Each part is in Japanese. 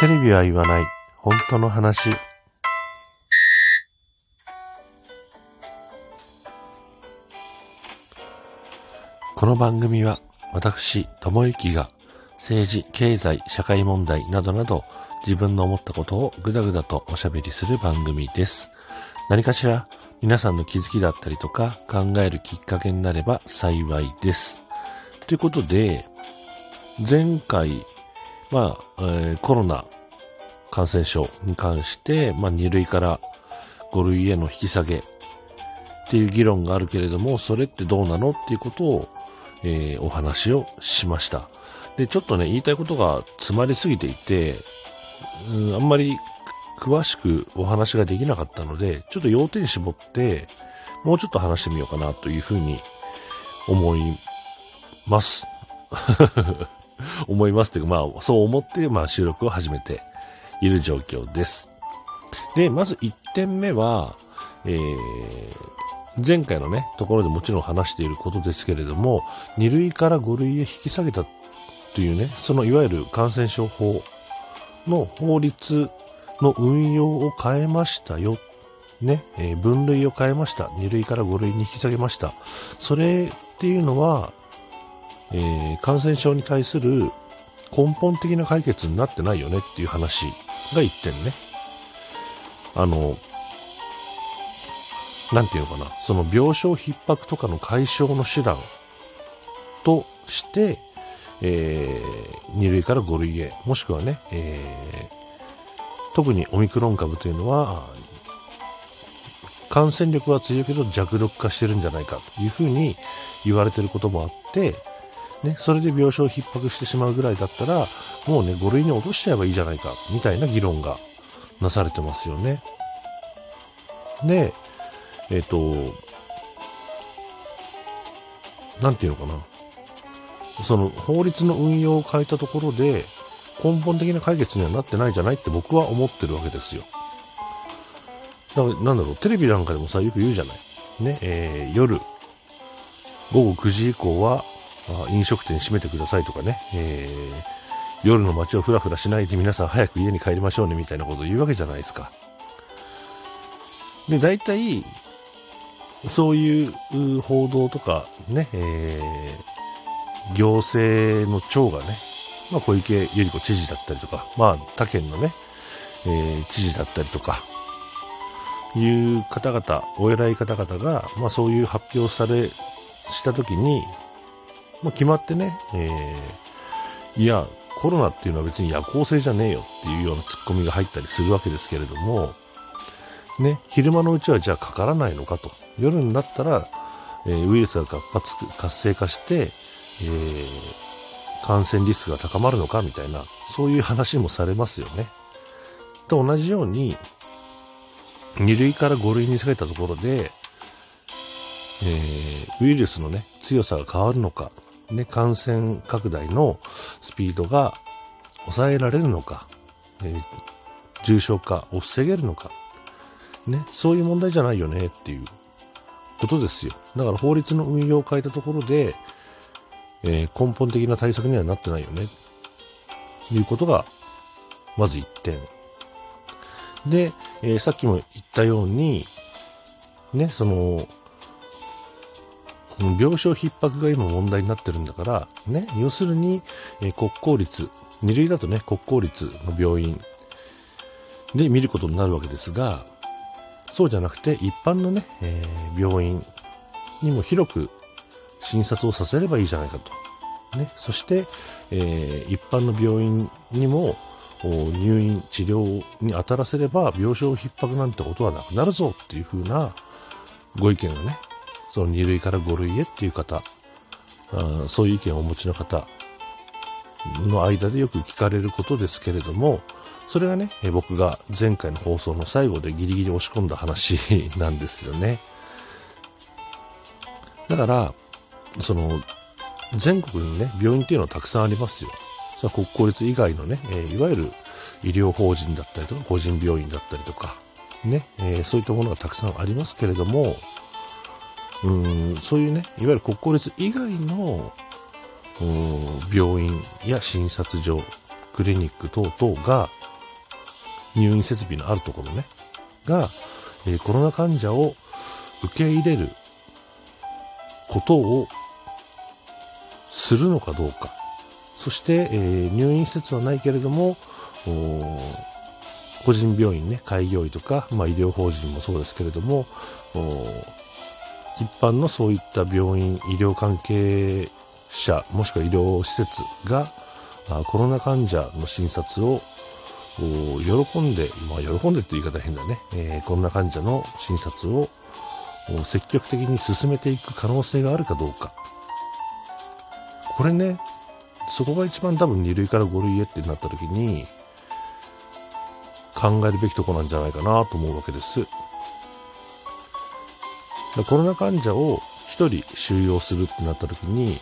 テレビは言わない本当の話。この番組は私、ともゆきが政治、経済、社会問題などなど自分の思ったことをぐだぐだとおしゃべりする番組です。何かしら皆さんの気づきだったりとか考えるきっかけになれば幸いです。ということで、前回、まあ、えー、コロナ感染症に関して、まあ、2類から5類への引き下げっていう議論があるけれども、それってどうなのっていうことを、えー、お話をしました。で、ちょっとね、言いたいことが詰まりすぎていて、うん、あんまり詳しくお話ができなかったので、ちょっと要点絞って、もうちょっと話してみようかなというふうに思います。思いますというか、まあ、そう思って、まあ、収録を始めている状況です。で、まず1点目は、えー、前回のね、ところでもちろん話していることですけれども、2類から5類へ引き下げたというね、そのいわゆる感染症法の法律の運用を変えましたよ。ね、えー、分類を変えました。2類から5類に引き下げました。それっていうのは、えー、感染症に対する根本的な解決になってないよねっていう話が1点ね。あの、なんていうのかな、その病床逼迫とかの解消の手段として、えー、2類から5類へ、もしくはね、えー、特にオミクロン株というのは、感染力は強いけど弱力化してるんじゃないかというふうに言われてることもあって、ね、それで病床逼迫してしまうぐらいだったら、もうね、5類に落としちゃえばいいじゃないか、みたいな議論がなされてますよね。で、えっ、ー、と、なんていうのかな。その法律の運用を変えたところで、根本的な解決にはなってないじゃないって僕は思ってるわけですよ。だからなんだろう、テレビなんかでもさ、よく言うじゃない。ね、えー、夜、午後9時以降は、あ飲食店閉めてくださいとかね、えー、夜の街をふらふらしないで皆さん早く家に帰りましょうねみたいなことを言うわけじゃないですか。で、大体、そういう報道とかね、えー、行政の長がね、まあ、小池百合子知事だったりとか、まあ、他県のね、えー、知事だったりとか、いう方々、お偉い方々が、まあ、そういう発表され、したときに、まあ、決まってね、えー、いや、コロナっていうのは別に夜行性じゃねえよっていうようなツッコミが入ったりするわけですけれども、ね、昼間のうちはじゃあかからないのかと。夜になったら、えー、ウイルスが活発、活性化して、えー、感染リスクが高まるのかみたいな、そういう話もされますよね。と同じように、2類から5類に下げたところで、えー、ウイルスのね、強さが変わるのか、ね、感染拡大のスピードが抑えられるのか、えー、重症化を防げるのか、ね、そういう問題じゃないよねっていうことですよ。だから法律の運用を変えたところで、えー、根本的な対策にはなってないよね。ということが、まず1点。で、えー、さっきも言ったように、ね、その、病床逼迫が今問題になってるんだから、ね、要するに、え、国公立、2類だとね、国公立の病院で見ることになるわけですが、そうじゃなくて一般のね、えー、病院にも広く診察をさせればいいじゃないかと。ね、そして、えー、一般の病院にも入院、治療に当たらせれば病床逼迫なんてことはなくなるぞっていう風なご意見がね、その2類から5類へっていう方、あそういう意見をお持ちの方の間でよく聞かれることですけれども、それがね、僕が前回の放送の最後でギリギリ押し込んだ話なんですよね。だから、その、全国にね、病院っていうのはたくさんありますよ。さあ、国公立以外のね、え、いわゆる医療法人だったりとか、個人病院だったりとか、ね、えー、そういったものがたくさんありますけれども、うん、そういうね、いわゆる国公立以外の、病院や診察所、クリニック等々が、入院設備のあるところね、が、えー、コロナ患者を受け入れることをするのかどうか。そして、えー、入院施設はないけれども、個人病院ね、開業医とか、まあ、医療法人もそうですけれども、一般のそういった病院、医療関係者、もしくは医療施設が、コロナ患者の診察を喜んで、まあ、喜んでって言い方変だね、えー、コロナ患者の診察を積極的に進めていく可能性があるかどうか。これね、そこが一番多分2類から5類へってなった時に、考えるべきとこなんじゃないかなと思うわけです。コロナ患者を1人収容するってなった時に、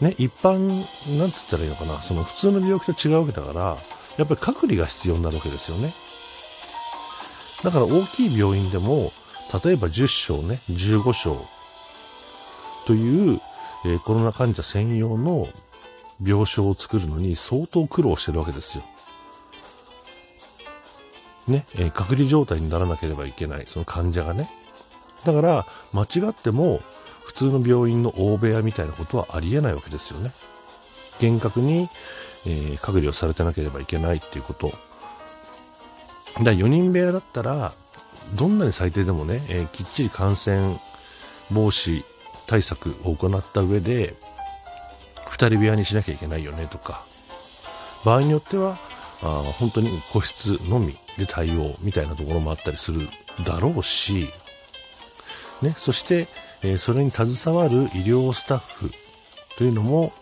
ね、一般、なんつったらいいのかな、その普通の病気と違うわけだから、やっぱり隔離が必要になるわけですよね。だから大きい病院でも、例えば10床ね、15床という、えー、コロナ患者専用の病床を作るのに相当苦労してるわけですよ。ね、えー、隔離状態にならなければいけない、その患者がね。だから、間違っても、普通の病院の大部屋みたいなことはありえないわけですよね。厳格に、えー、隔離をされてなければいけないっていうこと。だ4人部屋だったら、どんなに最低でもね、えー、きっちり感染防止対策を行った上で、2人部屋にしなきゃいけないよねとか、場合によっては、あ本当に個室のみで対応みたいなところもあったりするだろうし、ね、そして、えー、それに携わる医療スタッフというのも、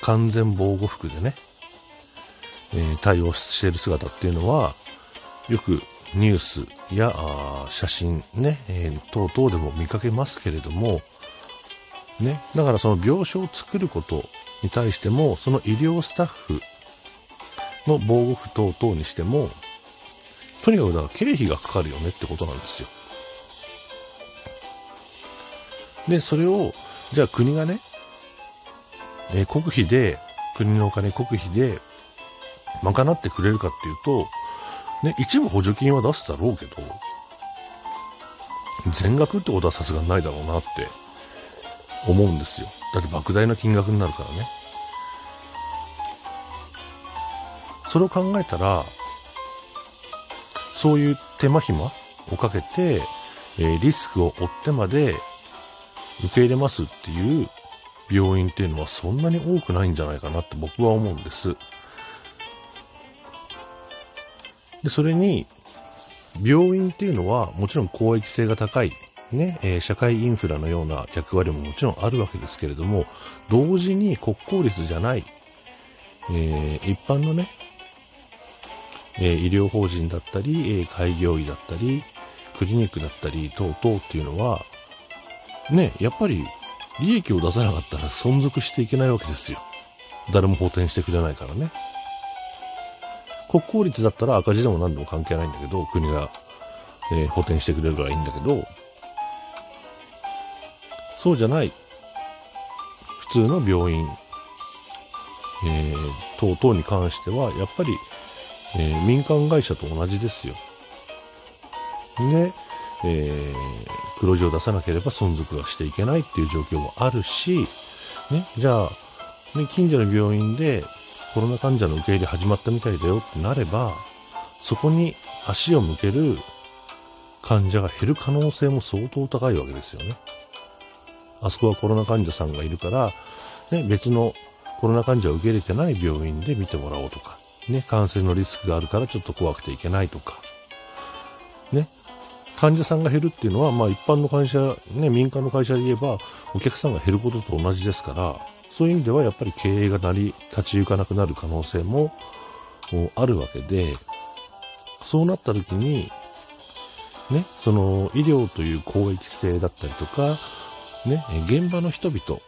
完全防護服でね、えー、対応している姿っていうのは、よくニュースや写真ね、えー、等々でも見かけますけれども、ね、だからその病床を作ることに対しても、その医療スタッフの防護服等々にしても、とにかくだから経費がかかるよねってことなんですよ。で、それを、じゃあ国がね、えー、国費で、国のお金、国費で、賄ってくれるかっていうと、ね、一部補助金は出すだろうけど、全額ってことはさすがにないだろうなって思うんですよ。だって莫大な金額になるからね。それを考えたら、そういう手間暇をかけて、えー、リスクを負ってまで受け入れますっていう病院っていうのはそんなに多くないんじゃないかなって僕は思うんです。で、それに、病院っていうのはもちろん公益性が高い、ね、えー、社会インフラのような役割ももちろんあるわけですけれども、同時に国公立じゃない、えー、一般のね、えー、医療法人だったり、え開業医だったり、クリニックだったり、等々っていうのは、ね、やっぱり利益を出さなかったら存続していけないわけですよ。誰も補填してくれないからね。国公立だったら赤字でも何でも関係ないんだけど、国が、えー、補填してくれるからいいんだけど、そうじゃない、普通の病院、えー、等々に関しては、やっぱり、えー、民間会社と同じですよ。で、えー、黒字を出さなければ存続はしていけないっていう状況もあるし、ね、じゃあ、ね、近所の病院でコロナ患者の受け入れ始まったみたいだよってなれば、そこに足を向ける患者が減る可能性も相当高いわけですよね。あそこはコロナ患者さんがいるから、ね、別のコロナ患者を受け入れてない病院で見てもらおうとか、ね、感染のリスクがあるからちょっと怖くていけないとか、ね、患者さんが減るっていうのは、まあ一般の会社、ね、民間の会社で言えば、お客さんが減ることと同じですから、そういう意味ではやっぱり経営が成り立ち行かなくなる可能性もあるわけで、そうなった時に、ね、その医療という公益性だったりとか、ね、現場の人々、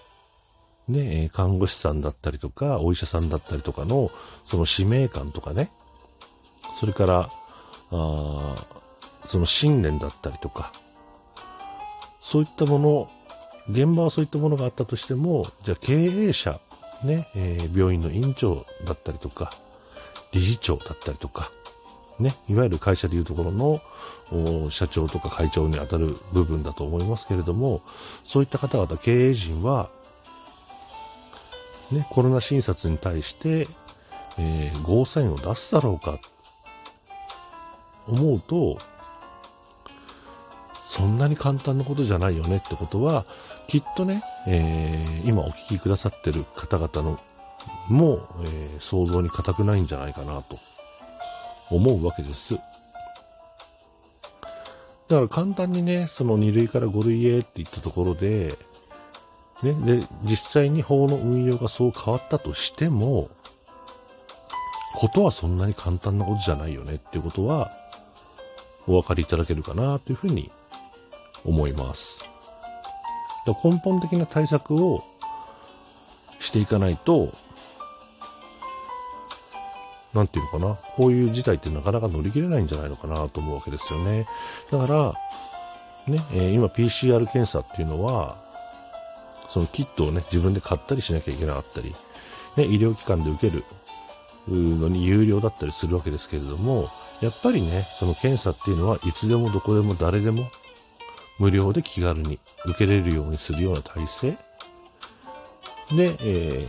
ね、看護師さんだったりとか、お医者さんだったりとかの、その使命感とかね、それから、あその信念だったりとか、そういったもの、現場はそういったものがあったとしても、じゃあ経営者ね、えー、病院の院長だったりとか、理事長だったりとか、ね、いわゆる会社でいうところの社長とか会長に当たる部分だと思いますけれども、そういった方々、経営陣は、ね、コロナ診察に対して、えー、ゴーサインを出すだろうか、思うと、そんなに簡単なことじゃないよねってことは、きっとね、えー、今お聞きくださってる方々のも、えー、想像に難くないんじゃないかなと思うわけです。だから簡単にね、その2類から5類へって言ったところで、ね、で、実際に法の運用がそう変わったとしても、ことはそんなに簡単なことじゃないよねっていうことは、お分かりいただけるかなというふうに思います。根本的な対策をしていかないと、なんていうのかな、こういう事態ってなかなか乗り切れないんじゃないのかなと思うわけですよね。だから、ね、え、今 PCR 検査っていうのは、そのキットをね、自分で買ったりしなきゃいけなかったり、ね、医療機関で受けるのに有料だったりするわけですけれども、やっぱりね、その検査っていうのはいつでもどこでも誰でも無料で気軽に受けれるようにするような体制。で、え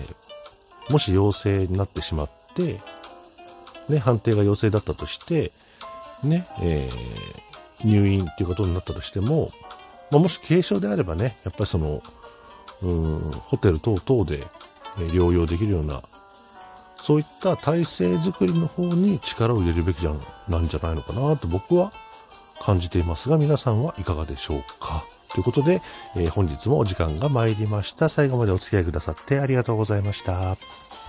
ー、もし陽性になってしまって、ね、判定が陽性だったとして、ね、えー、入院っていうことになったとしても、まあ、もし軽症であればね、やっぱりその、うん、ホテル等々で療養できるような、そういった体制づくりの方に力を入れるべきじゃんなんじゃないのかなと僕は感じていますが、皆さんはいかがでしょうか？ということで、えー、本日もお時間が参りました。最後までお付き合いくださってありがとうございました。